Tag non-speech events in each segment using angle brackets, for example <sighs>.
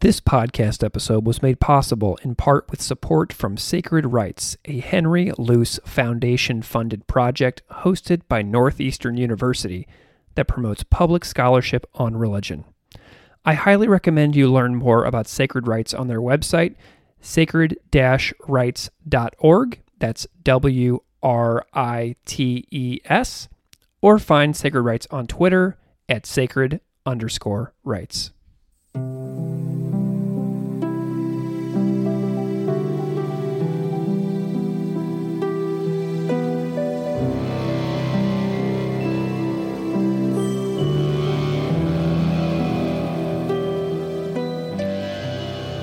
This podcast episode was made possible in part with support from Sacred Writes, a Henry Luce Foundation funded project hosted by Northeastern University that promotes public scholarship on religion. I highly recommend you learn more about Sacred Writes on their website, sacred rights.org. That's W R I T E S. Or find Sacred Writes on Twitter at sacred underscore writes.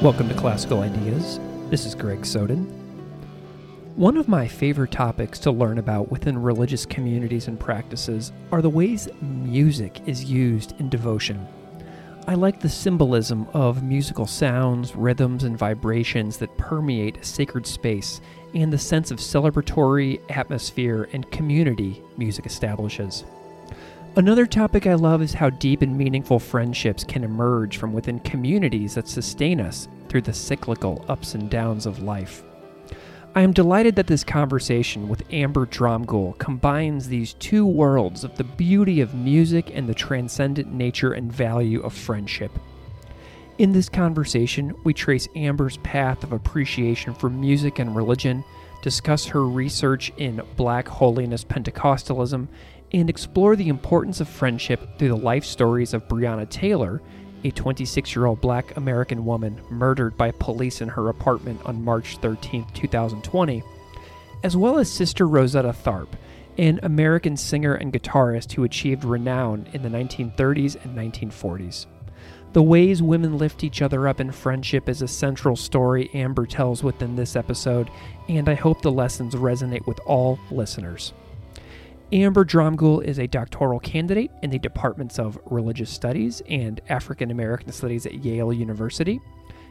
Welcome to Classical Ideas. This is Greg Soden. One of my favorite topics to learn about within religious communities and practices are the ways music is used in devotion. I like the symbolism of musical sounds, rhythms, and vibrations that permeate sacred space and the sense of celebratory atmosphere and community music establishes. Another topic I love is how deep and meaningful friendships can emerge from within communities that sustain us through the cyclical ups and downs of life. I am delighted that this conversation with Ambre Dromgoole combines these two worlds of the beauty of music and the transcendent nature and value of friendship. In this conversation, we trace Ambre's path of appreciation for music and religion, discuss her research in Black Holiness Pentecostalism, and explore the importance of friendship through the life stories of Breonna Taylor, a 26 year old black American woman murdered by police in her apartment on March 13, 2020, as well as Sister Rosetta Tharpe, an American singer and guitarist who achieved renown in the 1930s and 1940s. The ways women lift each other up in friendship is a central story Ambre tells within this episode, and I hope the lessons resonate with all listeners. Ambre Dromgoole is a doctoral candidate in the departments of Religious Studies and African American Studies at Yale University.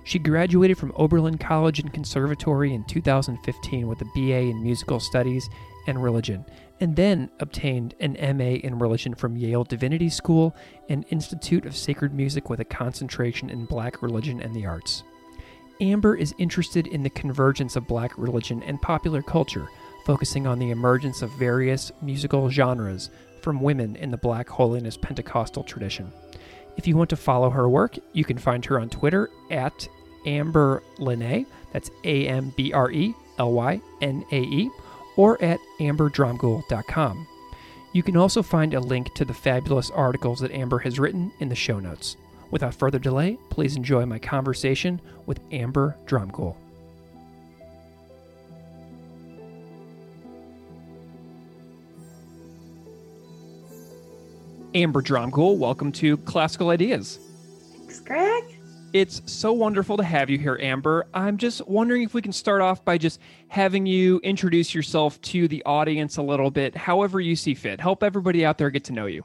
She graduated from Oberlin College and Conservatory in 2015 with a BA in Musical Studies and Religion, and then obtained an MA in Religion from Yale Divinity School and Institute of Sacred Music with a concentration in Black religion and the arts. Ambre is interested in the convergence of Black religion and popular culture focusing on the emergence of various musical genres from women in the Black Holiness Pentecostal tradition. If you want to follow her work, you can find her on Twitter at Ambre Lynae, that's A M B R E L Y N A E, or at ambredromgoole.com. You can also find a link to the fabulous articles that Ambre has written in the show notes. Without further delay, please enjoy my conversation with Ambre Dromgoole. Ambre Dromgoole, welcome to Classical Ideas. Thanks, Greg. It's so wonderful to have you here, Ambre. I'm just wondering if we can start off by just having you introduce yourself to the audience a little bit, however you see fit. Help everybody out there get to know you.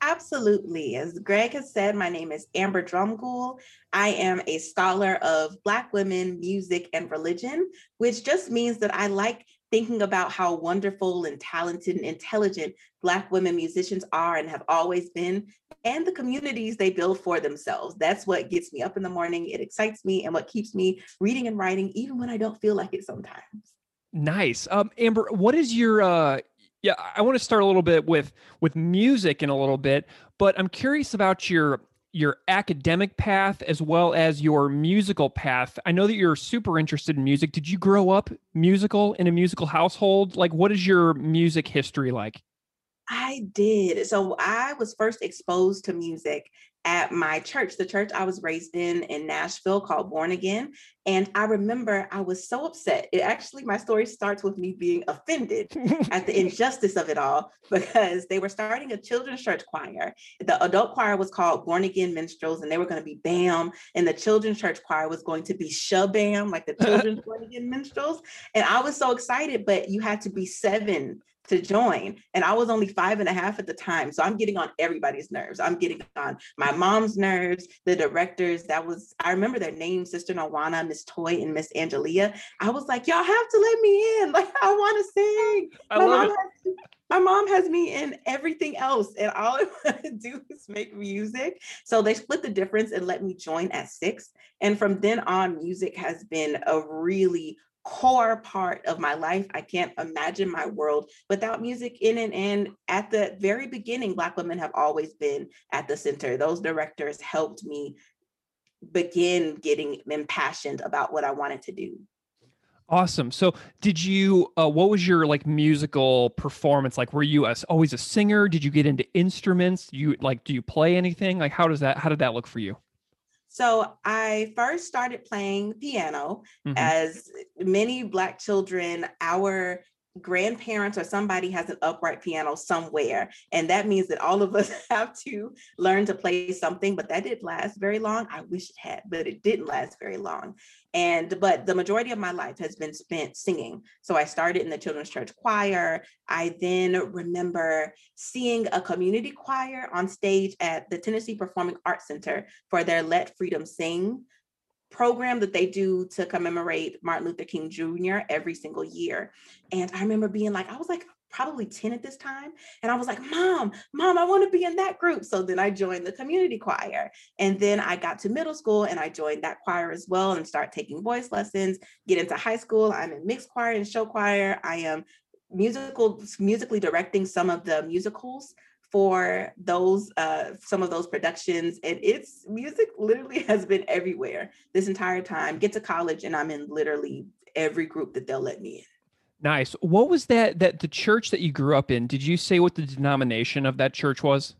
Absolutely. As Greg has said, my name is Ambre Dromgoole. I am a scholar of Black women, music, and religion, which just means that I like thinking about how wonderful and talented and intelligent Black women musicians are and have always been, and the communities they build for themselves. That's what gets me up in the morning. It excites me and what keeps me reading and writing, even when I don't feel like it sometimes. Nice. Um, Ambre, what is your uh yeah, I want to start a little bit with with music in a little bit, but I'm curious about your your academic path as well as your musical path. I know that you're super interested in music. Did you grow up musical in a musical household? Like what is your music history like? I did. So I was first exposed to music at my church, the church I was raised in in Nashville called Born Again. And I remember I was so upset. It actually, my story starts with me being offended <laughs> <laughs> at the injustice of it all because they were starting a children's church choir. The adult choir was called Born Again Minstrels, and they were going to be BAM, and the children's church choir was going to be Shabam, like the <laughs> children's Born Again Minstrels. And I was so excited, but you had to be seven to join. And I was only five and a half at the time. So I'm getting on everybody's nerves. I'm getting on my mom's nerves, the directors. That was, I remember their names, Sister Nawana, Miss Toy, and Miss Angelia. I was like, y'all have to let me in. <laughs> Like, I want to sing. I my love it. my mom has me in everything else, and all I <laughs> want to do is make music. So they split the difference and let me join at six. And from then on, music has been a really core part of my life. I can't imagine my world without music in and in. At the very beginning, Black women have always been at the center. Those directors helped me begin getting impassioned about what I wanted to do. Awesome. So, did you? Uh, what was your like musical performance like? Were you a, always a singer? Did you get into instruments? you like? Do you play anything? Like, how does that? How did that look for you? So I first started playing piano, mm-hmm. as many Black children. Our grandparents or somebody has an upright piano somewhere. And that means that all of us <laughs> have to learn to play something, but that didn't last very long. I wish it had, but it didn't last very long. And, but the majority of my life has been spent singing. So I started in the children's church choir. I then remember seeing a community choir on stage at the Tennessee Performing Arts Center for their Let Freedom Sing program that they do to commemorate Martin Luther King Jr. every single year. And I remember being like, I was like probably 10 at this time. And I was like, Mom, Mom, I want to be in that group. So then I joined the community choir. And then I got to middle school and I joined that choir as well and start taking voice lessons. Get into high school. I'm in mixed choir and show choir. I am musical musically directing some of the musicals for those uh some of those productions and it's music literally <laughs> has been everywhere this entire time get to college and i'm in literally every group that they'll let me in nice. What was that that the church that you grew up in did you say what the denomination of that church was?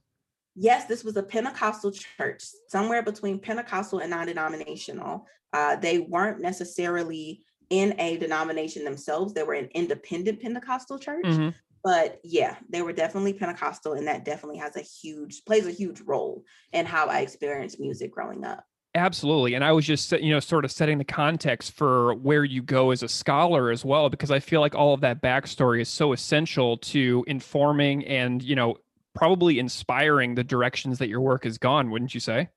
Yes this was a pentecostal church somewhere between pentecostal and non-denominational. Uh, they weren't necessarily in a denomination themselves. They were an independent pentecostal church. Mm-hmm. But yeah, they were definitely Pentecostal, and that definitely has a huge plays a huge role in how I experienced music growing up. Absolutely. And I was just, you know, sort of setting the context for where you go as a scholar as well, because I feel like all of that backstory is so essential to informing and, you know, probably inspiring the directions that your work has gone, wouldn't you say?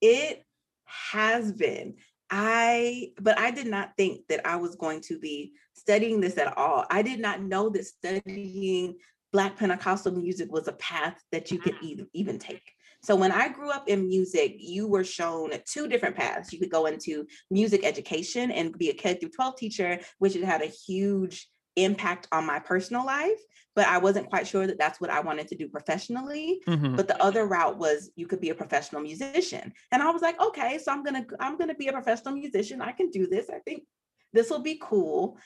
It has been. I, but I did not think that I was going to be studying this at all. I did not know that studying Black Pentecostal music was a path that you could mm. even take. So when I grew up in music, you were shown two different paths. You could go into music education and be a K through 12 teacher, which had a huge impact on my personal life but i wasn't quite sure that that's what i wanted to do professionally. Mm-hmm. but the other route was you could be a professional musician. And i was like okay so i'm gonna i'm gonna be a professional musician. I can do this. I think this will be cool.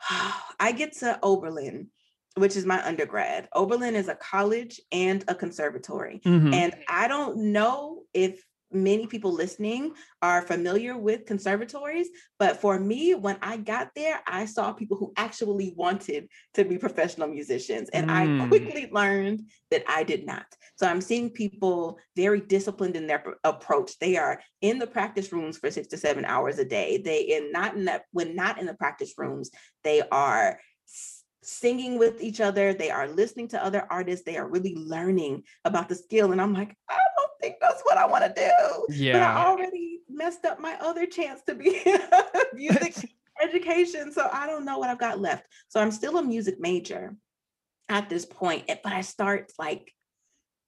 <sighs> I get to oberlin which is my undergrad oberlin is a college and a conservatory mm-hmm. and i don't know if many people listening are familiar with conservatories. But for me, when I got there, I saw people who actually wanted to be professional musicians. And mm. I quickly learned that I did not. So I'm seeing people very disciplined in their approach. They are in the practice rooms for six to seven hours a day. They in not in that when not in the practice rooms, they are singing with each other. They are listening to other artists. They are really learning about the skill. And I'm like, I don't think that's what I want to do. Yeah. But I already messed up my other chance to be <laughs> music <laughs> education. So I don't know what I've got left. So I'm still a music major at this point, eh, but I start like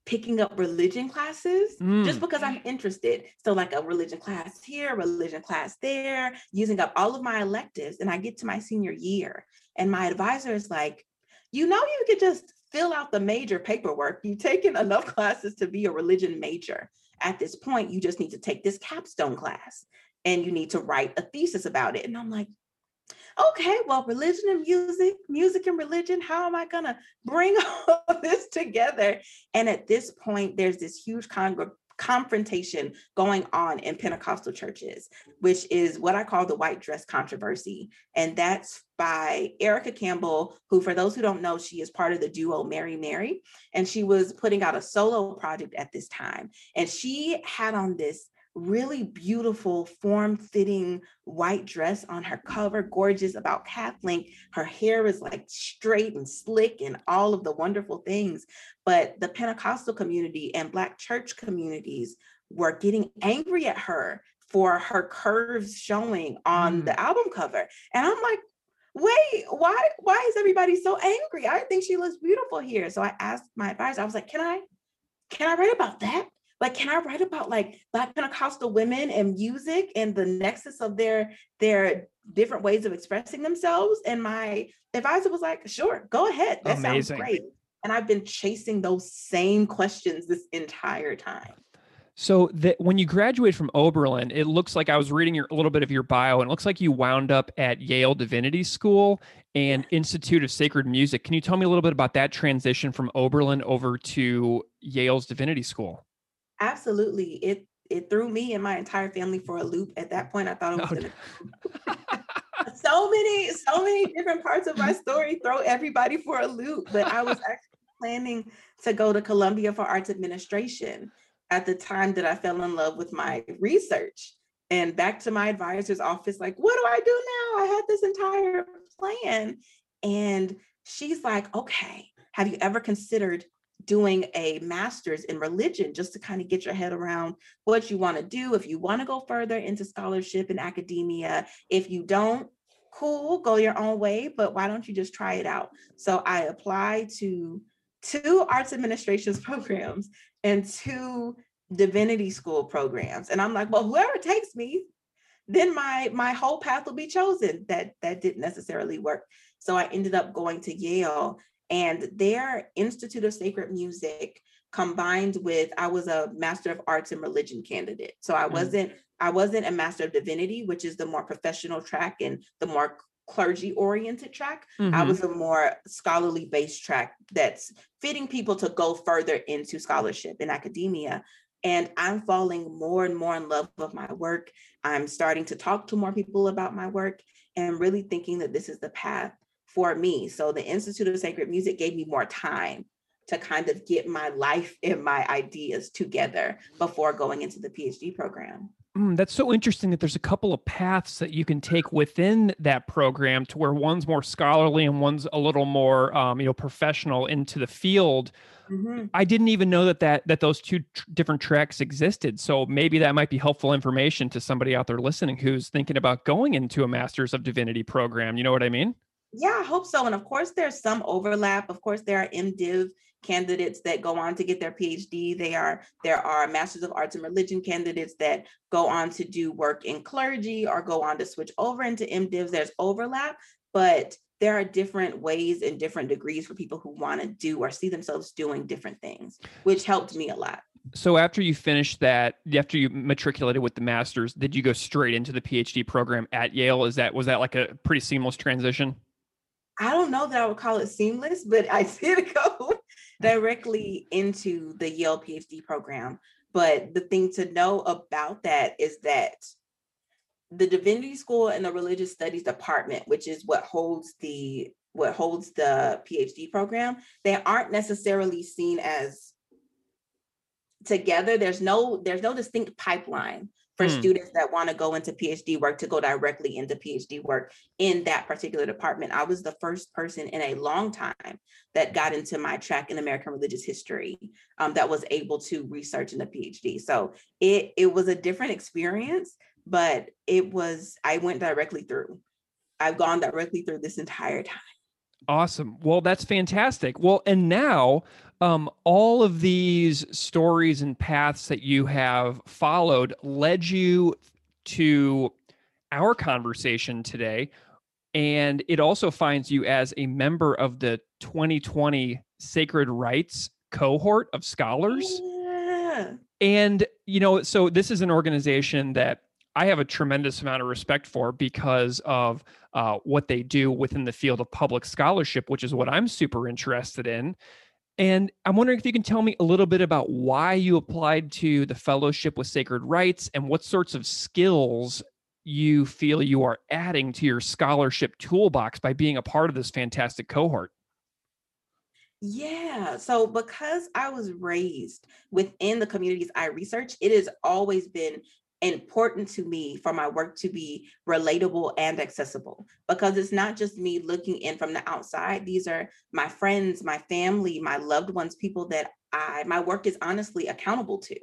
picking up religion classes mm. just because I'm interested. So, like a religion class here, religion class there, using up all of my electives. And I get to my senior year, and my advisor is like, you know, you could just fill out the major paperwork. You've taken enough <laughs> classes to be a religion major. At this point, you just need to take this capstone class and you need to write a thesis about it. And I'm like, okay, well, religion and music, music and religion, how am I going to bring <laughs> all this together? And at this point, there's this huge congr- confrontation going on in Pentecostal churches, which is what I call the white dress controversy. And that's by Erica Campbell, who, for those who don't know, she is part of the duo Mary Mary. And she was putting out a solo project at this time. And she had on this really beautiful form fitting white dress on her cover, gorgeous about calf length. Her hair is like straight and slick and all of the wonderful things. But the Pentecostal community and Black church communities were getting angry at her for her curves showing on mm. the album cover. And I'm like, wait, why why is everybody so angry? I think she looks beautiful here. So I asked my advisor, I was like, can I can I write about that? Like, can I write about like Black Pentecostal women and music and the nexus of their their different ways of expressing themselves? And my advisor was like, sure, go ahead. That Amazing. sounds great. And I've been chasing those same questions this entire time. So that when you graduated from Oberlin, it looks like I was reading your, a little bit of your bio, and it looks like you wound up at Yale Divinity School and Institute of Sacred Music. Can you tell me a little bit about that transition from Oberlin over to Yale's Divinity School? Absolutely. It it threw me and my entire family for a loop. At that point, I thought it was gonna <laughs> <laughs> so many, so many different parts of my story throw everybody for a loop. But I was <laughs> actually planning to go to Columbia for arts administration at the time that I fell in love with my research. And back to my advisor's office, like, what do I do now? I had this entire plan. And she's like, okay, have you ever considered doing a master's in religion just to kind of get your head around what you want to do? If you want to go further into scholarship and academia, if you don't, cool, go your own way, but why don't you just try it out? So I applied to two arts administrations <laughs> programs and two divinity school programs. And I'm like, well, whoever takes me, then my my whole path will be chosen. That that didn't necessarily work. So I ended up going to Yale and their Institute of Sacred Music combined with I was a Master of Arts and Religion candidate. So I mm. wasn't I wasn't a Master of Divinity, which is the more professional track and the more clergy oriented track. Mm-hmm. I was a more scholarly based track that's fitting people to go further into scholarship and academia. And I'm falling more and more in love with my work. I'm starting to talk to more people about my work and really thinking that this is the path for me. So the Institute of Sacred Music gave me more time to kind of get my life and my ideas together before going into the PhD program. Mm, that's so interesting that there's a couple of paths that you can take within that program to where one's more scholarly and one's a little more, um, you know, professional into the field. Mm-hmm. I didn't even know that that that those two tr- different tracks existed. So maybe that might be helpful information to somebody out there listening who's thinking about going into a Masters of Divinity program. You know what I mean? Yeah, I hope so. And of course, there's some overlap. Of course, there are MDiv candidates that go on to get their PhD. They are there are Masters of Arts and Religion candidates that go on to do work in clergy or go on to switch over into MDivs. There's overlap, but there are different ways and different degrees for people who want to do or see themselves doing different things, which helped me a lot. So after you finished that, after you matriculated with the masters, did you go straight into the PhD program at Yale? Is that was that like a pretty seamless transition? I don't know that I would call it seamless, but I <laughs> did go directly into the Yale PhD program. But the thing to know about that is that the divinity school and the religious studies department, which is what holds the what holds the PhD program, they aren't necessarily seen as together. There's no there's no distinct pipeline for mm. students that want to go into PhD work to go directly into PhD work in that particular department. I was the first person in a long time that got into my track in American religious history um, that was able to research in the PhD. So it it was a different experience, but it was I went directly through. I've gone directly through this entire <laughs> time. Awesome. Well, that's fantastic. Well, and now um, all of these stories and paths that you have followed led you to our conversation today. And it also finds you as a member of the 2020 Sacred Writes cohort of scholars. Yeah. And, you know, so this is an organization that I have a tremendous amount of respect for because of uh, what they do within the field of public scholarship, which is what I'm super interested in. And I'm wondering if you can tell me a little bit about why you applied to the fellowship with Sacred Writes and what sorts of skills you feel you are adding to your scholarship toolbox by being a part of this fantastic cohort. Yeah. So, because I was raised within the communities I research, it has always been important to me for my work to be relatable and accessible because it's not just me looking in from the outside. These are my friends, my family, my loved ones, people that I my work is honestly accountable to.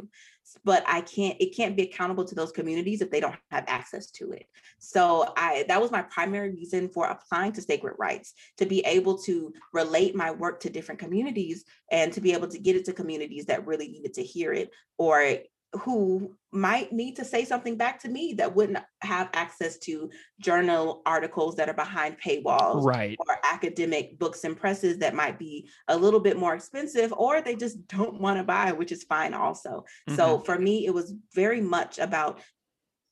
But I can't it can't be accountable to those communities if they don't have access to it. So I that was my primary reason for applying to sacred writes to be able to relate my work to different communities and to be able to get it to communities that really needed to hear it or who might need to say something back to me that wouldn't have access to journal articles that are behind paywalls right or academic books and presses that might be a little bit more expensive or they just don't want to buy which is fine also mm-hmm. so for me it was very much about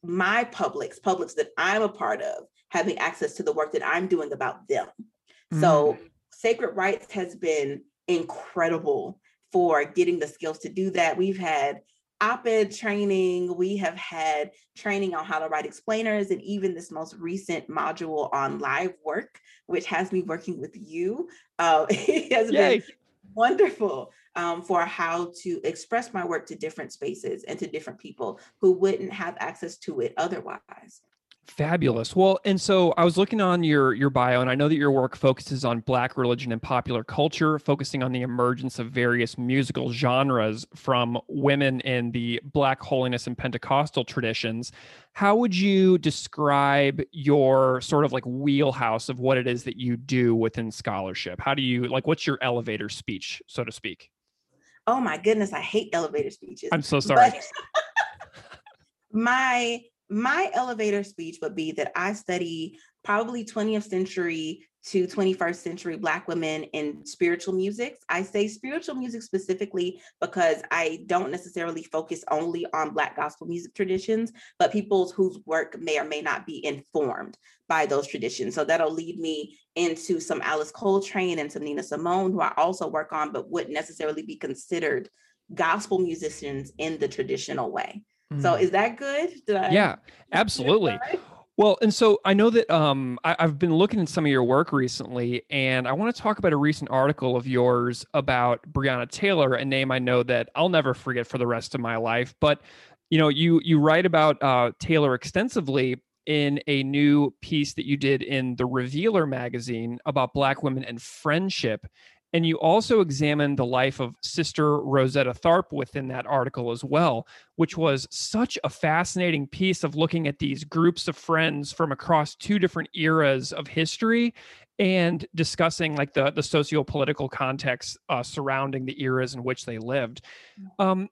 my publics publics that i'm a part of having access to the work that i'm doing about them mm-hmm. so mm. sacred writes has been incredible for getting the skills to do that we've had op-ed training we have had training on how to write explainers and even this most recent module on live work which has me working with you uh, <laughs> it has Yay. been wonderful um, for how to express my work to different spaces and to different people who wouldn't have access to it otherwise Fabulous. Well, and so I was looking on your your bio, and I know that your work focuses on Black religion and popular culture, focusing on the emergence of various musical genres from women in the Black holiness and Pentecostal traditions. How would you describe your sort of like wheelhouse of what it is that you do within scholarship? How do you like? What's your elevator speech, so to speak? Oh my goodness, I hate elevator speeches. I'm so sorry. <laughs> my my elevator speech would be that I study probably 20th century to 21st century Black women in spiritual music. I say spiritual music specifically because I don't necessarily focus only on Black gospel music traditions, but people whose work may or may not be informed by those traditions. So that'll lead me into some Alice Coltrane and some Nina Simone, who I also work on, but wouldn't necessarily be considered gospel musicians in the traditional way. So mm. is that good? I- yeah, absolutely. Well, and so I know that um, I, have been looking at some of your work recently, and I want to talk about a recent article of yours about Breonna Taylor, a name I know that I'll never forget for the rest of my life. But you know, you you write about uh, Taylor extensively in a new piece that you did in the Revealer magazine about Black women and friendship. And you also examined the life of Sister Rosetta Tharpe within that article as well, which was such a fascinating piece of looking at these groups of friends from across two different eras of history and discussing like the the socio-political context uh, surrounding the eras in which they lived. Mm. Um,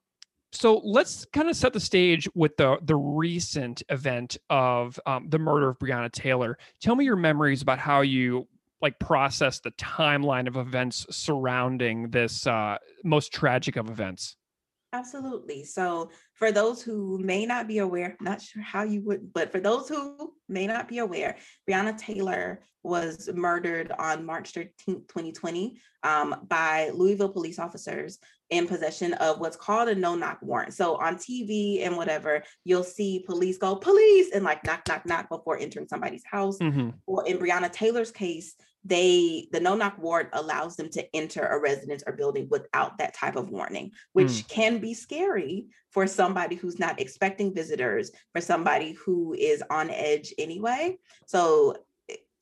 so let's kind of set the stage with the the recent event of um, the murder of Breonna Taylor. Tell me your memories about how you like process the timeline of events surrounding this uh, most tragic of events? Absolutely. So, for those who may not be aware, not sure how you would, but for those who may not be aware, Breonna Taylor was murdered on March 13th, 2020, um, by Louisville police officers in possession of what's called a no knock warrant. So, on TV and whatever, you'll see police go, police, and like knock, knock, knock before entering somebody's house. Mm-hmm. Or in Breonna Taylor's case, they the no knock warrant allows them to enter a residence or building without that type of warning which mm. can be scary for somebody who's not expecting visitors for somebody who is on edge anyway so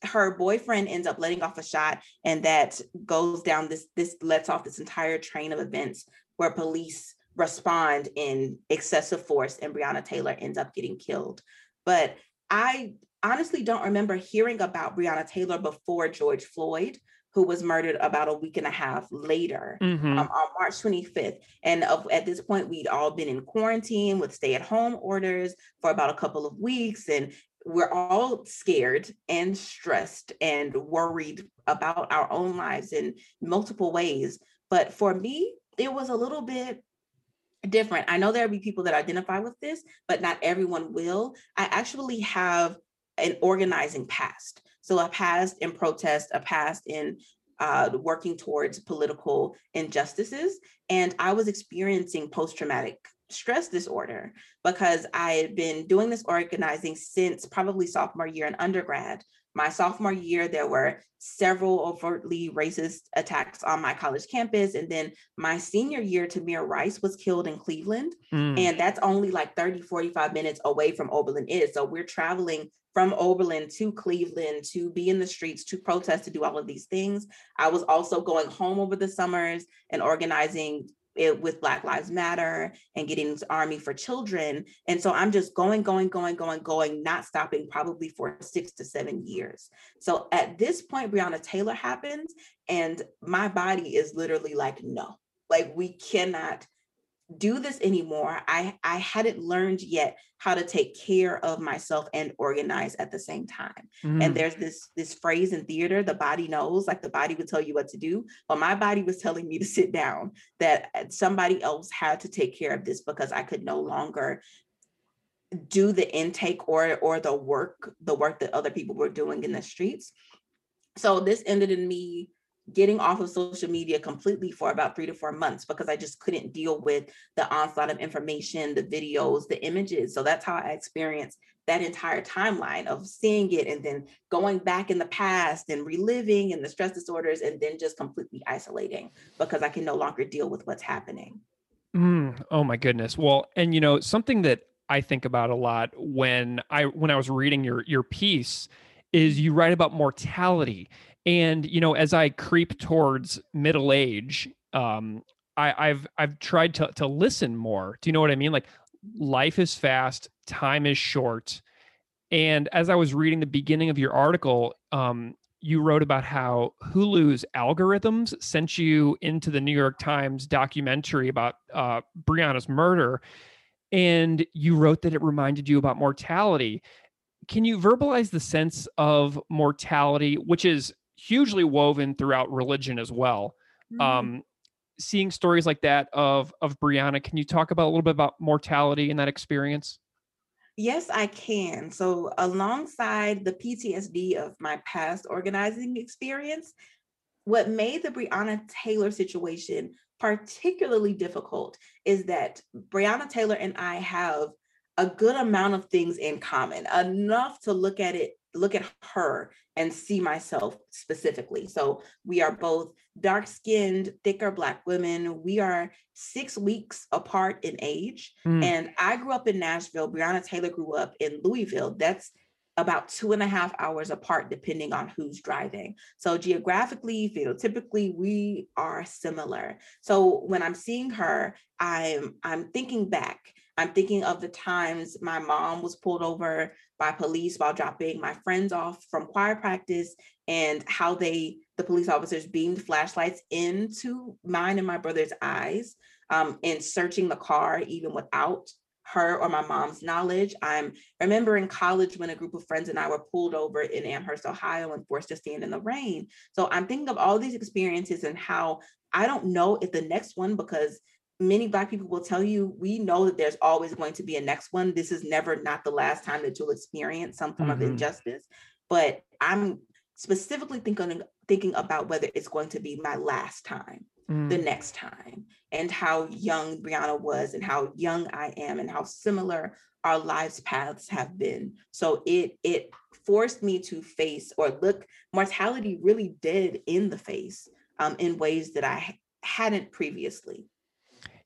her boyfriend ends up letting off a shot and that goes down this this lets off this entire train of events where police respond in excessive force and Breonna Taylor ends up getting killed but I honestly don't remember hearing about Breonna Taylor before George Floyd, who was murdered about a week and a half later mm-hmm. um, on March 25th. And of, at this point, we'd all been in quarantine with stay at home orders for about a couple of weeks. And we're all scared and stressed and worried about our own lives in multiple ways. But for me, it was a little bit different. I know there'll be people that identify with this, but not everyone will. I actually have an organizing past. So a past in protest, a past in uh, working towards political injustices. And I was experiencing post traumatic stress disorder because I had been doing this organizing since probably sophomore year in undergrad. My sophomore year, there were several overtly racist attacks on my college campus. And then my senior year, Tamir Rice was killed in Cleveland. Mm. And that's only like 30, 45 minutes away from Oberlin is. So we're traveling from Oberlin to Cleveland to be in the streets, to protest, to do all of these things. I was also going home over the summers and organizing it, with Black Lives Matter and getting Army for Children. And so I'm just going, going, going, going, going, not stopping probably for six to seven years. So at this point, Breonna Taylor happens, and my body is literally like, no, like we cannot do this anymore i i hadn't learned yet how to take care of myself and organize at the same time mm. and there's this this phrase in theater the body knows like the body would tell you what to do but my body was telling me to sit down that uh, somebody else had to take care of this because i could no longer do the intake or or the work the work that other people were doing in the streets so this ended in me getting off of social media completely for about three to four months because I just couldn't deal with the onslaught of information, the videos, the images. So that's how I experienced that entire timeline of seeing it and then going back in the past and reliving and the stress disorders and then just completely isolating because I can no longer deal with what's happening. Mm, oh my goodness. Well, and you know, something that I think about a lot when I when I was reading your your piece is you write about mortality and you know as i creep towards middle age um I, have I've tried to to listen more. Do you know what I mean? Like life is fast, time is short. And as I was reading the beginning of your article, um, you wrote about how Hulu's algorithms sent you into the New York Times documentary about uh, Breonna's murder, and you wrote that it reminded you about mortality. Can you verbalize the sense of mortality, which is hugely woven throughout religion as well. Mm-hmm. Um, seeing stories like that of of Breonna, can you talk about a little bit about mortality in that experience? Yes, I can. So, alongside the PTSD of my past organizing experience, what made the Breonna Taylor situation particularly difficult is that Breonna Taylor and I have a good amount of things in common, enough to look at it look at her and see myself specifically. So we are both dark skinned, thicker Black women. We are six weeks apart in age. Mm. And I grew up in Nashville. Breonna Taylor grew up in Louisville. That's about two and a half hours apart, depending on who's driving. So geographically, phenotypically, we are similar. So when I'm seeing her, I'm I'm thinking back I'm thinking of the times my mom was pulled over by police while dropping my friends off from choir practice and how they, the police officers, beamed flashlights into mine and my brother's eyes um, and searching the car even without her or my mom's knowledge. I'm remembering college when a group of friends and I were pulled over in Amherst, Ohio, and forced to stand in the rain. So I'm thinking of all these experiences and how I don't know if the next one, because many black people will tell you we know that there's always going to be a next one this is never not the last time that you'll experience some form mm-hmm. of injustice but i'm specifically thinking thinking about whether it's going to be my last time mm. the next time and how young breonna was and how young i am and how similar our lives paths have been so it it forced me to face or look mortality really dead in the face um, in ways that i hadn't previously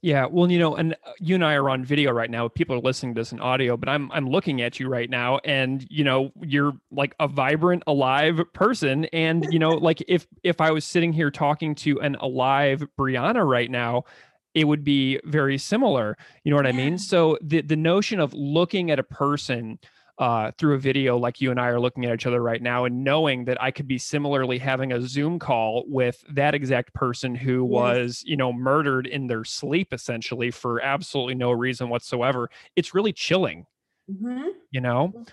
yeah, well, you know, and uh, you and I are on video right now. People are listening to this in audio, but I'm I'm looking at you right now, and you know, you're like a vibrant, alive person. And you know, like if if I was sitting here talking to an alive Breonna right now, it would be very similar. You know what. I mean? So the the notion of looking at a person uh, through a video like you and I are looking at each other right now and knowing that I could be similarly having a Zoom call with that exact person who yes. was, you know, murdered in their sleep essentially for absolutely no reason whatsoever. It's really chilling, mm-hmm. you know?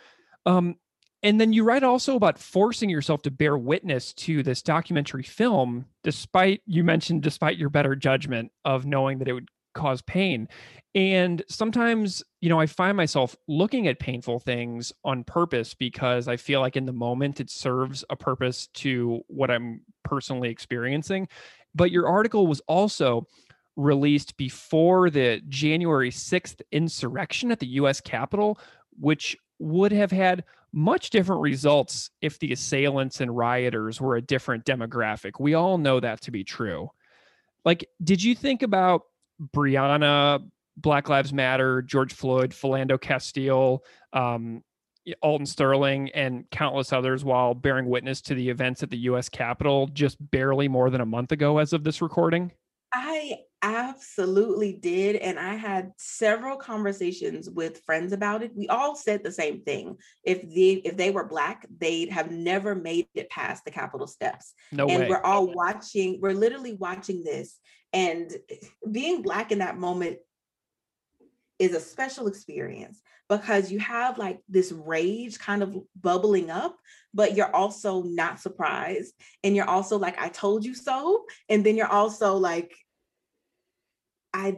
Um, and then you write also about forcing yourself to bear witness to this documentary film, despite you mentioned, despite your better judgment of knowing that it would cause pain. And sometimes, you know, I find myself looking at painful things on purpose because I feel like in the moment it serves a purpose to what I'm personally experiencing. But your article was also released before the January 6th insurrection at the US Capitol, which would have had much different results if the assailants and rioters were a different demographic. We all know that to be true. Like, did you think about Breonna, Black Lives Matter, George Floyd, Philando Castile, um, Alton Sterling, and countless others while bearing witness to the events at the U.S. Capitol just barely more than a month ago as of this recording? I absolutely did and i had several conversations with friends about it we all said the same thing if they if they were black they'd have never made it past the capitol steps no and way. we're all watching we're literally watching this and being black in that moment is a special experience because you have like this rage kind of bubbling up, but you're also not surprised. And you're also like, I told you so. And then you're also like, I,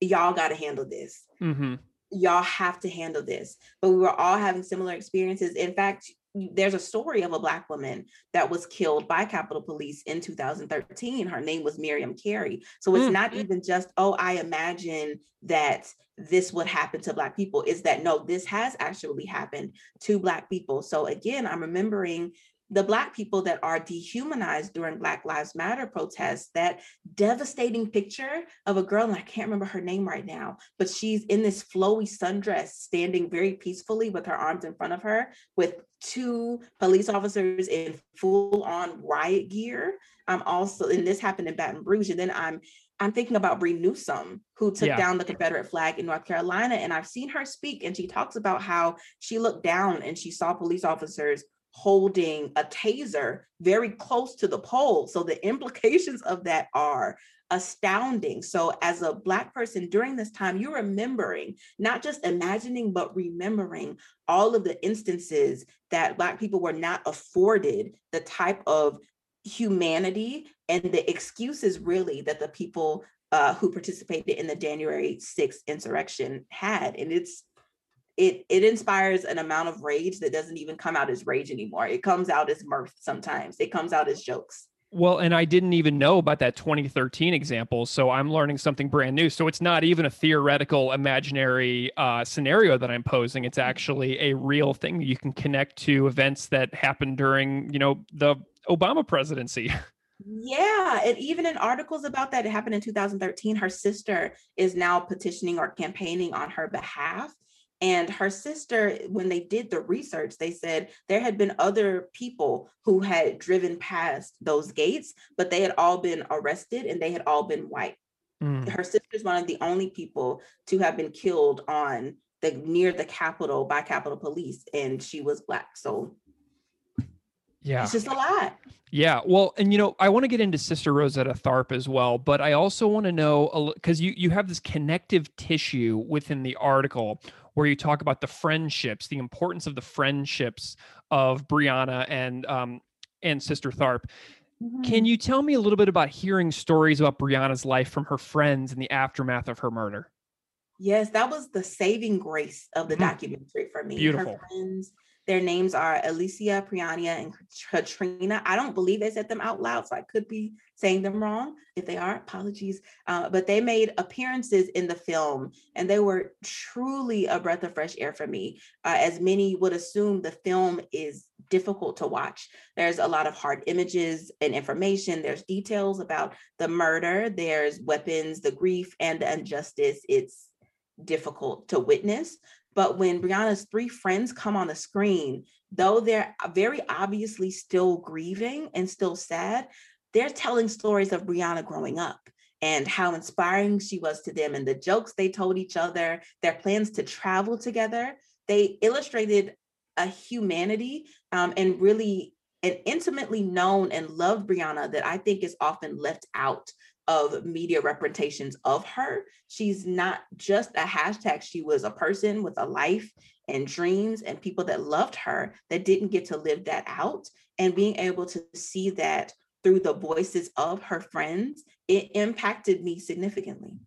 y'all got to handle this. Mm-hmm. Y'all have to handle this. But we were all having similar experiences. In fact, there's a story of a black woman that was killed by capitol police in 2013 her name was miriam carey. So it's mm. not even just oh i imagine that this would happen to black people. Is that no this has actually happened to black people. So again i'm remembering the Black people that are dehumanized during Black Lives Matter protests, that devastating picture of a girl, and I can't remember her name right now, but she's in this flowy sundress standing very peacefully with her arms in front of her with two police officers in full on riot gear. I'm also, and this happened in Baton Rouge. And then I'm I'm thinking about Bree Newsome, who took yeah. down the Confederate flag in North Carolina. And I've seen her speak, and she talks about how she looked down and she saw police officers holding a taser very close to the pole. So the implications of that are astounding. So, as a Black person during this time, you're remembering, not just imagining, but remembering all of the instances that Black people were not afforded the type of humanity and the excuses, really, that the people uh, who participated in the January 6th insurrection had. And it's it it inspires an amount of rage that doesn't even come out as rage anymore. It comes out as mirth sometimes. It comes out as jokes. Well, and I didn't even know about that 2013 example, so I'm learning something brand new. So it's not even a theoretical, imaginary uh, scenario that I'm posing. It's actually a real thing that you can connect to events that happened during, you know, the Obama presidency. <laughs> Yeah, and even in articles about that, it happened in 2013. Her sister is now petitioning or campaigning on her behalf and her sister, when they did the research, they said there had been other people who had driven past those gates, but they had all been arrested and they had all been white. Mm. Her sister is one of the only people to have been killed on the near the Capitol by Capitol Police, and she was black. So yeah, it's just a lot. Yeah, well, and you know, I want to get into Sister Rosetta Tharpe as well, but I also want to know because you you have this connective tissue within the article where you talk about the friendships, the importance of the friendships of Breonna and um, and Sister Tharpe. Mm-hmm. Can you tell me a little bit about hearing stories about Breonna's life from her friends in the aftermath of her murder? Yes, that was the saving grace of the mm-hmm. documentary for me. Beautiful. Her friends their names are Alicia, Priania, and Katrina. I don't believe they said them out loud, so I could be saying them wrong. If they are, apologies. Uh, but they made appearances in the film, and they were truly a breath of fresh air for me. Uh, as many would assume, the film is difficult to watch. There's a lot of hard images and information. There's details about the murder. There's weapons, the grief, and the injustice. It's difficult to witness. But when Breonna's three friends come on the screen, though they're very obviously still grieving and still sad, they're telling stories of Breonna growing up and how inspiring she was to them and the jokes they told each other, their plans to travel together. They illustrated a humanity um, and really an intimately known and loved Breonna that I think is often left out of media representations of her. She's not just a hashtag, she was a person with a life and dreams and people that loved her that didn't get to live that out. And being able to see that through the voices of her friends, it impacted me significantly.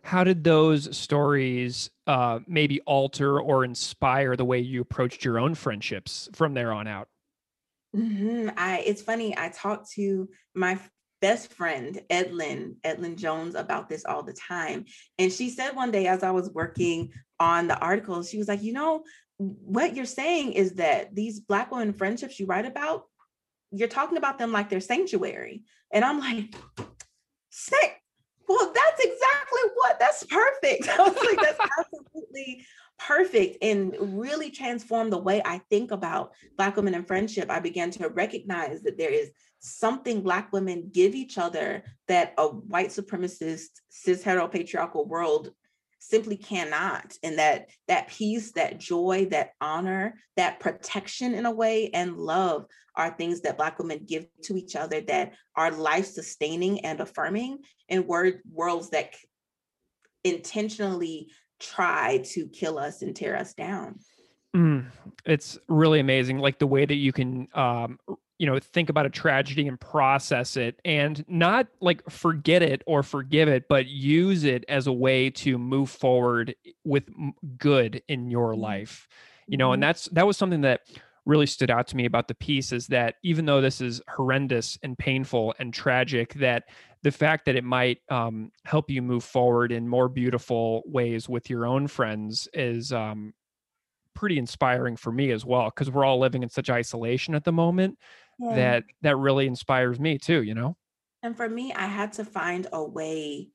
How did those stories uh, maybe alter or inspire the way you approached your own friendships from there on out? Mm-hmm. I it's funny. I talked to my best friend, Edlin, Edlin Jones, about this all the time. And she said one day as I was working on the article, she was like, you know, what you're saying is that these Black women friendships you write about, you're talking about them like they're sanctuary. And I'm like, sick. Well, that's exactly what, that's perfect. <laughs> I was like, that's <laughs> absolutely perfect and really transformed the way I think about Black women in friendship. I began to recognize that there is something Black women give each other that a white supremacist, cis heteropatriarchal world simply cannot and that that peace that joy that honor that protection in a way and love are things that black women give to each other that are life sustaining and affirming in word worlds that intentionally try to kill us and tear us down mm, it's really amazing like the way that you can um, you know think about a tragedy and process it and not like forget it or forgive it but use it as a way to move forward with good in your mm-hmm. life you know and mm-hmm. that's that was something that really stood out to me about the piece is that even though this is horrendous and painful and tragic that the fact that it might um, help you move forward in more beautiful ways with your own friends is um, pretty inspiring for me as well because we're all living in such isolation at the moment yeah. that that really inspires me too you know? And for me i had to find a way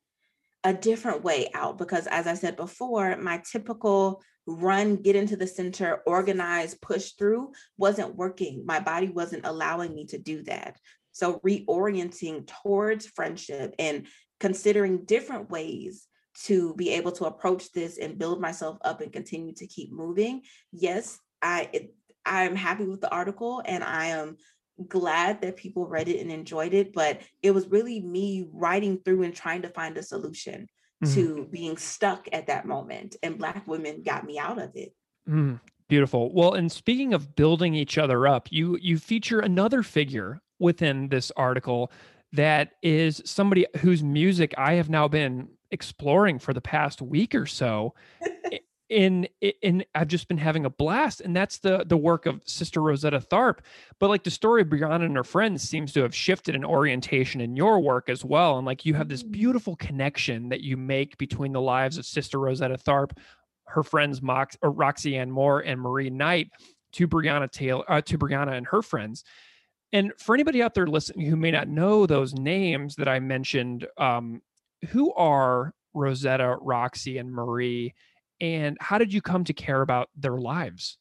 a different way out because as i said before my typical run get into the center organize push through wasn't working. My body wasn't allowing me to do that so reorienting towards friendship and considering different ways to be able to approach this and build myself up and continue to keep moving yes i i'm happy with the article and i am glad that people read it and enjoyed it, but it was really me writing through and trying to find a solution mm-hmm. to being stuck at that moment. And Black women got me out of it. Mm, beautiful. Well, and speaking of building each other up, you you feature another figure within this article that is somebody whose music I have now been exploring for the past week or so. <laughs> in in I've just been having a blast, and that's the the work of Sister Rosetta Tharpe But like the story of Breonna and her friends seems to have shifted an orientation in your work as well, and like you have this mm. beautiful connection that you make between the lives of Sister Rosetta Tharpe her friends Mox or Roxy Ann Moore and Marie Knight, to Breonna Taylor, uh, to Breonna and her friends. And for anybody out there listening who may not know those names that I mentioned, um, who are Rosetta, Roxy, and Marie? and how did you come to care about their lives?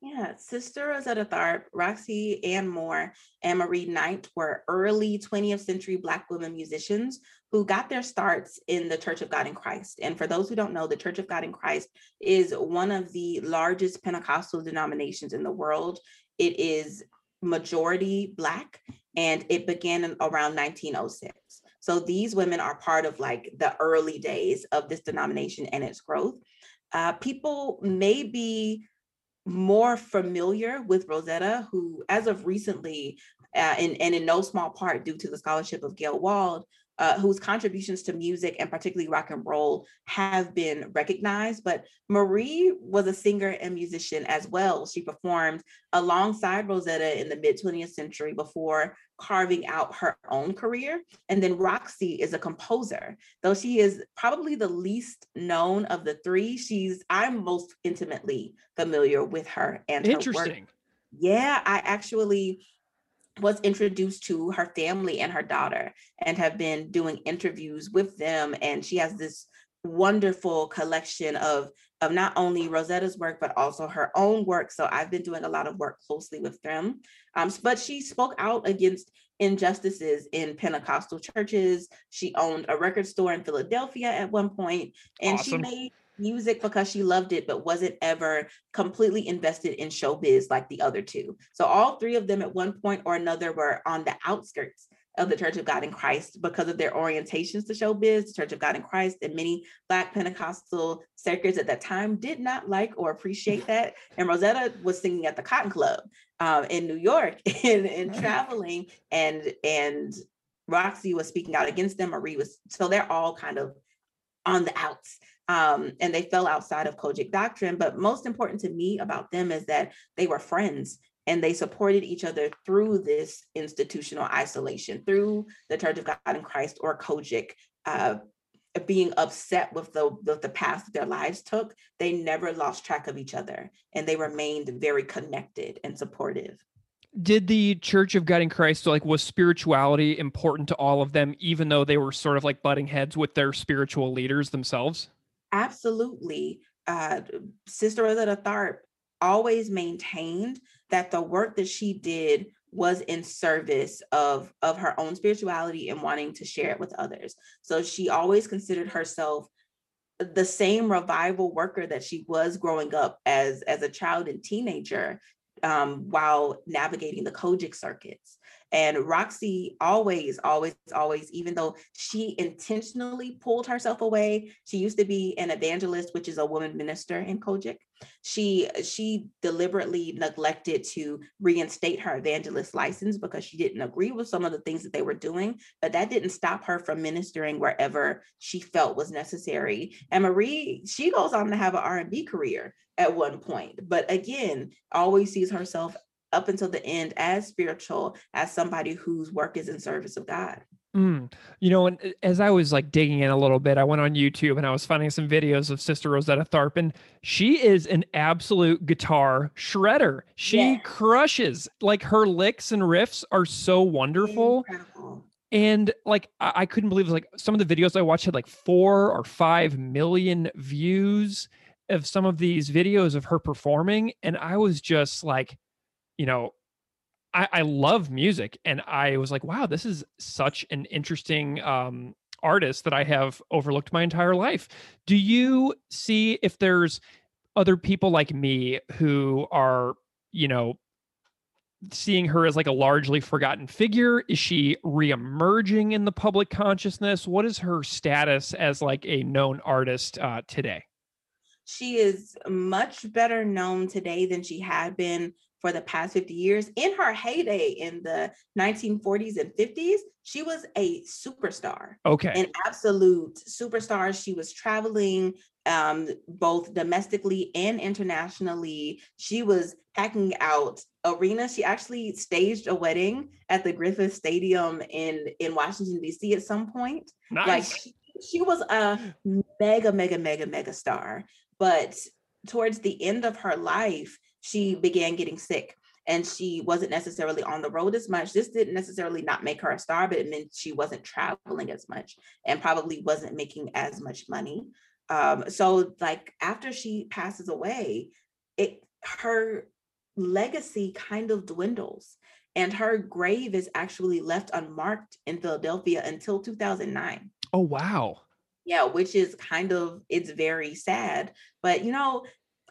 Yeah, Sister Rosetta Tharpe, Roxy Ann Moore, and Marie Knight were early 20th century Black women musicians who got their starts in the Church of God in Christ. And for those who don't know, the Church of God in Christ is one of the largest Pentecostal denominations in the world. It is majority Black, and it began in around 1906. So these women are part of like the early days of this denomination and its growth uh, people may be more familiar with Rosetta, who, as of recently, uh, and, and in no small part due to the scholarship of Gayle Wald, uh, whose contributions to music and particularly rock and roll have been recognized. But Marie was a singer and musician as well. She performed alongside Rosetta in the mid 20th century before carving out her own career. And then Roxy is a composer, though she is probably the least known of the three. She's, I'm most intimately familiar with her and Interesting. her work. Yeah, I actually was introduced to her family and her daughter and have been doing interviews with them. And she has this wonderful collection of of not only Rosetta's work but also her own work. So I've been doing a lot of work closely with them. Um, but she spoke out against injustices in Pentecostal churches. She owned a record store in Philadelphia at one point and awesome. she made music because she loved it, but wasn't ever completely invested in showbiz like the other two. So all three of them at one point or another were on the outskirts of the Church of God in Christ because of their orientations to showbiz, the Church of God in Christ, and many Black Pentecostal circuits at that time did not like or appreciate that. And Rosetta was singing at the Cotton Club um, in New York <laughs> and, and traveling, and and Roxy was speaking out against them. Marie was so they're all kind of on the outs um, and they fell outside of COGIC doctrine. But most important to me about them is that they were friends and they supported each other through this institutional isolation, through the Church of God in Christ or COGIC. Uh, being upset with the, the, the path their lives took, they never lost track of each other and they remained very connected and supportive did the church of god in christ like was spirituality important to all of them even though they were sort of like butting heads with their spiritual leaders themselves absolutely uh, Sister Rosetta Tharpe always maintained that the work that she did was in service of of her own spirituality and wanting to share it with others so she always considered herself the same revival worker that she was growing up as as a child and teenager um, while navigating the COGIC circuits. And Roxy always, always, always, even though she intentionally pulled herself away, she used to be an evangelist, which is a woman minister in COGIC. She she deliberately neglected to reinstate her evangelist license because she didn't agree with some of the things that they were doing, but that didn't stop her from ministering wherever she felt was necessary. And Marie, she goes on to have an R&B career at one point, but again, always sees herself up until the end as spiritual, as somebody whose work is in service of God. Mm. You know, and uh, as I was like digging in a little bit, I went on YouTube and I was finding some videos of Sister Rosetta Tharpe, and she is an absolute guitar shredder. She yeah. crushes. Like her licks and riffs are so wonderful. Incredible. And like I-, I couldn't believe it. like some of the videos I watched had like four or five million views of some of these videos of her performing, and I was just like, you know, I, I love music, and I was like, wow, this is such an interesting um, artist that I have overlooked my entire life. Do you see if there's other people like me who are, you know, seeing her as like a largely forgotten figure? Is she reemerging in the public consciousness? What is her status as like a known artist uh, today? She is much better known today than she had been for the past 50 years. In her heyday in the 1940s and 50s, she was a superstar. Okay. An absolute superstar. She was traveling um, both domestically and internationally. She was packing out arenas. She actually staged a wedding at the Griffith Stadium in, in Washington, D.C. at some point. Nice. Like she, she was a mega, mega, mega, mega star. But towards the end of her life, she began getting sick and she wasn't necessarily on the road as much. This didn't necessarily not make her a star, but it meant she wasn't traveling as much and probably wasn't making as much money. Um, so like after she passes away, it her legacy kind of dwindles and her grave is actually left unmarked in Philadelphia until 2009. Oh wow. Yeah, which is kind of it's very sad. But you know,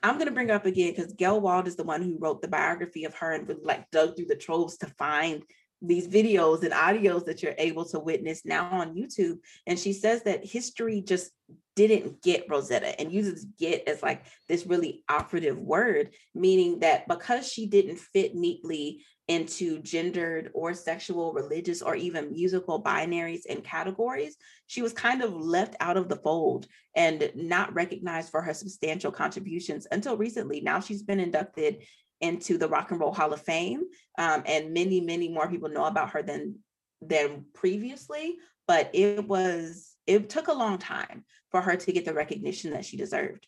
I'm going to bring up again because Gayle Wald is the one who wrote the biography of her and like dug through the troves to find these videos and audios that you're able to witness now on YouTube. And she says that history just didn't get Rosetta and uses get as like this really operative word, meaning that because she didn't fit neatly into gendered or sexual, religious, or even musical binaries and categories, she was kind of left out of the fold and not recognized for her substantial contributions until recently. Now she's been inducted into the Rock and Roll Hall of Fame, um, and many, many more people know about her than than previously. But it was it took a long time for her to get the recognition that she deserved.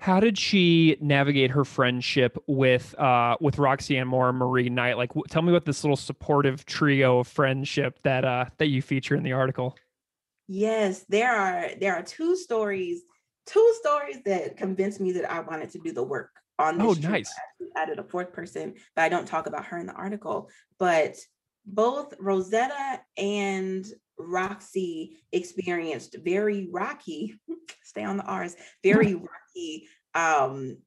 How did she navigate her friendship with uh, with Roxanne Moore and Marie Knight? Like, w- tell me about this little supportive trio of friendship that uh, that you feature in the article. Yes, there are there are two stories, two stories that convinced me that I wanted to do the work on this. Oh, nice. I added a fourth person, but I don't talk about her in the article. But both Rosetta and Roxy experienced very rocky, <laughs> stay on the R's, very <laughs> rocky um,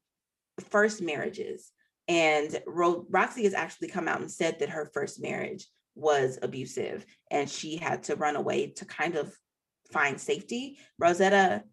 first marriages. And Ro- Roxy has actually come out and said that her first marriage was abusive and she had to run away to kind of find safety. Rosetta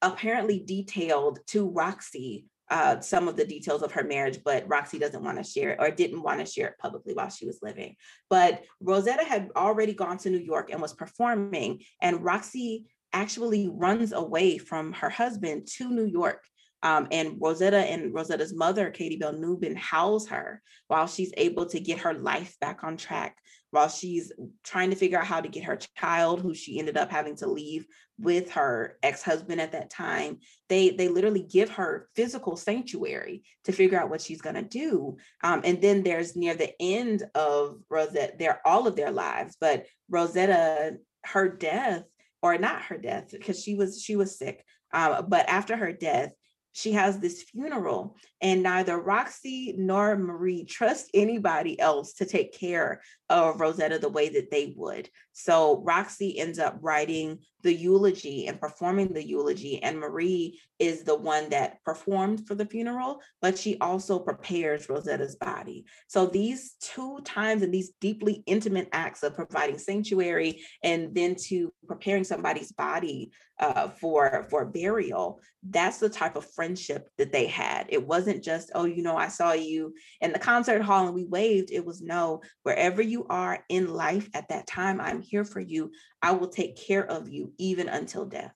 apparently detailed to Roxy uh, some of the details of her marriage, but Roxy doesn't want to share it or didn't want to share it publicly while she was living. But Rosetta had already gone to New York and was performing, and Roxy actually runs away from her husband to New York. Um, and Rosetta and Rosetta's mother, Katie Bell Nubin, house her while she's able to get her life back on track, while she's trying to figure out how to get her child, who she ended up having to leave with her ex-husband at that time. They they literally give her physical sanctuary to figure out what she's gonna do. Um, and then there's near the end of Rosetta, they're all of their lives, but Rosetta, her death or not her death because she was she was sick Um, but after her death, she has this funeral and neither Roxy nor Marie trust anybody else to take care of Rosetta the way that they would. So Roxy ends up writing the eulogy and performing the eulogy and Marie is the one that performed for the funeral, but she also prepares Rosetta's body. So these two times and these deeply intimate acts of providing sanctuary and then to preparing somebody's body uh, for for burial, that's the type of friendship that they had. It wasn't just, oh, you know, I saw you in the concert hall and we waved. It was no, wherever you are in life at that time, I'm here for you. I will take care of you even until death.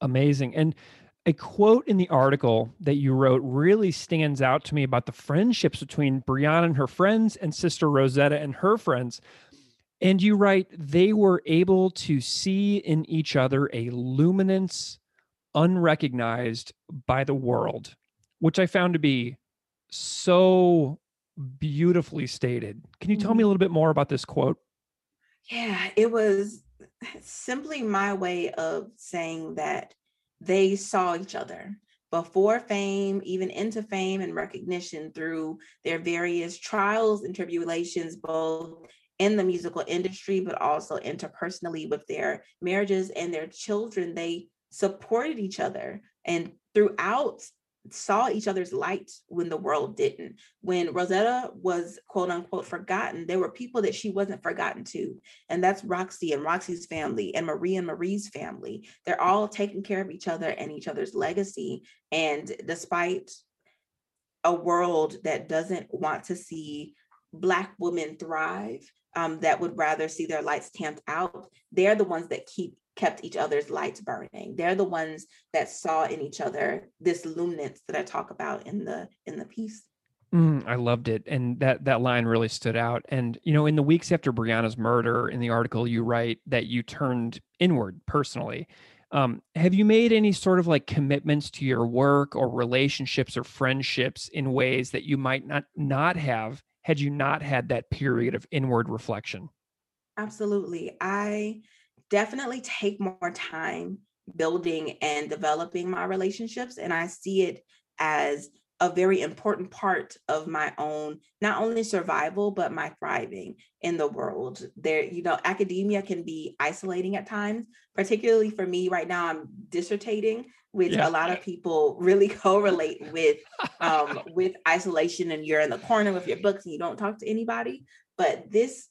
Amazing. And a quote in the article that you wrote really stands out to me about the friendships between Breonna and her friends and Sister Rosetta and her friends. And you write, they were able to see in each other a luminance unrecognized by the world, which I found to be so beautifully stated. Can you tell me a mm-hmm. little bit more about this quote? Yeah, it was simply my way of saying that they saw each other before fame, even into fame and recognition through their various trials and tribulations, both in the musical industry, but also interpersonally with their marriages and their children. They supported each other and throughout saw each other's light when the world didn't. When Rosetta was quote unquote forgotten, there were people that she wasn't forgotten to. And that's Roxy and Roxy's family and Marie and Marie's family. They're all taking care of each other and each other's legacy. And despite a world that doesn't want to see Black women thrive, um, that would rather see their lights tamped out, they're the ones that keep kept each other's lights burning. They're the ones that saw in each other this luminance that I talk about in the in the piece. Mm, I loved it, and that that line really stood out. And you know, in the weeks after Breonna's murder, in the article you write that you turned inward personally. Um, have you made any sort of like commitments to your work or relationships or friendships in ways that you might not not have had you not had that period of inward reflection? Absolutely. I definitely take more time building and developing my relationships. And I see it as a very important part of my own not only survival but my thriving in the world there you know academia can be isolating at times particularly for me right now i'm dissertating which yeah. a lot of people really <laughs> correlate with um, with isolation and you're in the corner with your books and you don't talk to anybody but this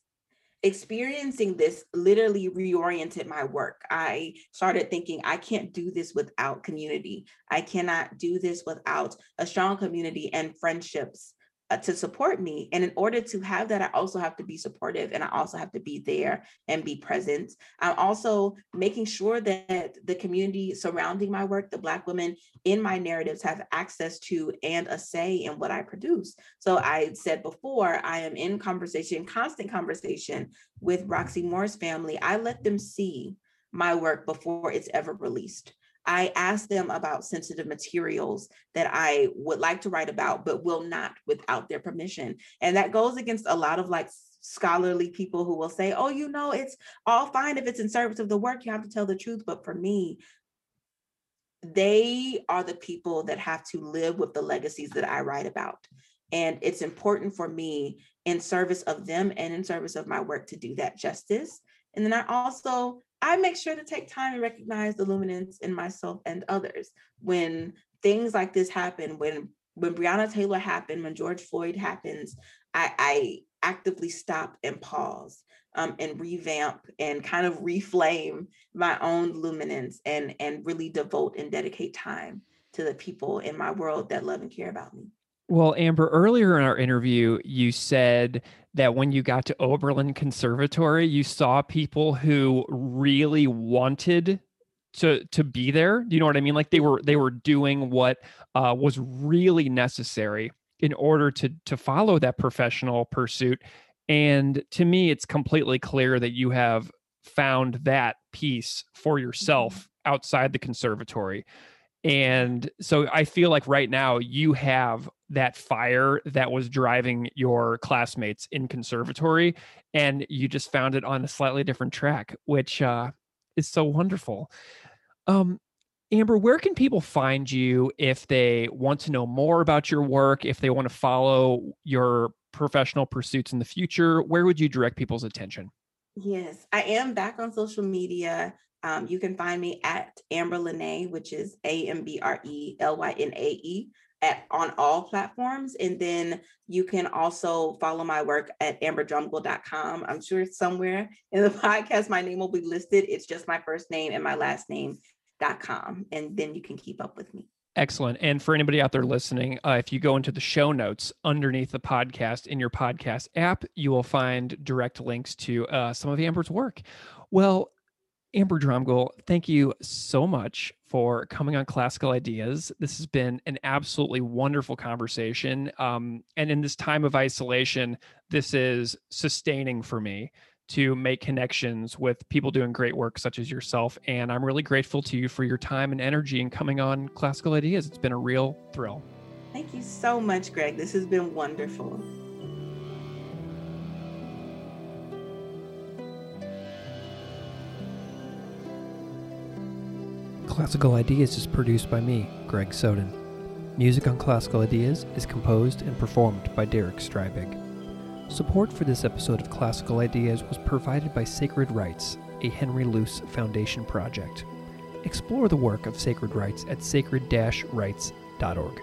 experiencing this literally reoriented my work. I started thinking, I can't do this without community. I cannot do this without a strong community and friendships uh, to support me. And in order to have that, I also have to be supportive and I also have to be there and be present. I'm also making sure that the community surrounding my work, the Black women in my narratives, have access to and a say in what I produce. So I said before, I am in conversation, constant conversation with Roxy Moore's family. I let them see my work before it's ever released. I ask them about sensitive materials that I would like to write about, but will not without their permission. And that goes against a lot of like scholarly people who will say, oh, you know, it's all fine if it's in service of the work, you have to tell the truth. But for me, they are the people that have to live with the legacies that I write about. And it's important for me in service of them and in service of my work to do that justice. And then I also I make sure to take time and recognize the luminance in myself and others. When things like this happen, when when Breonna Taylor happened, when George Floyd happens, I, I actively stop and pause um, and revamp and kind of reflame my own luminance and and really devote and dedicate time to the people in my world that love and care about me. Well, Ambre, earlier in our interview, you said that when you got to Oberlin Conservatory, you saw people who really wanted to to be there. Do you know what I mean? Like they were they were doing what uh, was really necessary in order to to follow that professional pursuit. And to me, it's completely clear that you have found that piece for yourself mm-hmm. outside the conservatory. And so I feel like right now you have that fire that was driving your classmates in conservatory and you just found it on a slightly different track, which uh, is so wonderful. Um, Ambre, where can people find you if they want to know more about your work, if they want to follow your professional pursuits in the future? Where would you direct people's attention? Yes, I am back on social media. Um, you can find me at Amber Lynae, which is A At on all platforms. And then you can also follow my work at ambredromgoole.com. I'm sure somewhere in the <laughs> podcast my name will be listed. It's just my first name and my last name.com. And then you can keep up with me. Excellent. And for anybody out there listening, uh, if you go into the show notes underneath the podcast in your podcast app, you will find direct links to uh, some of Ambre's work. Well, Ambre Dromgoole, thank you so much for coming on Classical Ideas. This has been an absolutely wonderful conversation. Um, and in this time of isolation, this is sustaining for me to make connections with people doing great work such as yourself. And I'm really grateful to you for your time and energy in coming on Classical Ideas. It's been a real thrill. Thank you so much, Greg. This has been wonderful. Classical Ideas is produced by me, Greg Soden. Music on Classical Ideas is composed and performed by Derek Strybig. Support for this episode of Classical Ideas was provided by Sacred Writes, a Henry Luce Foundation project. Explore the work of Sacred Writes at sacredwrites.org.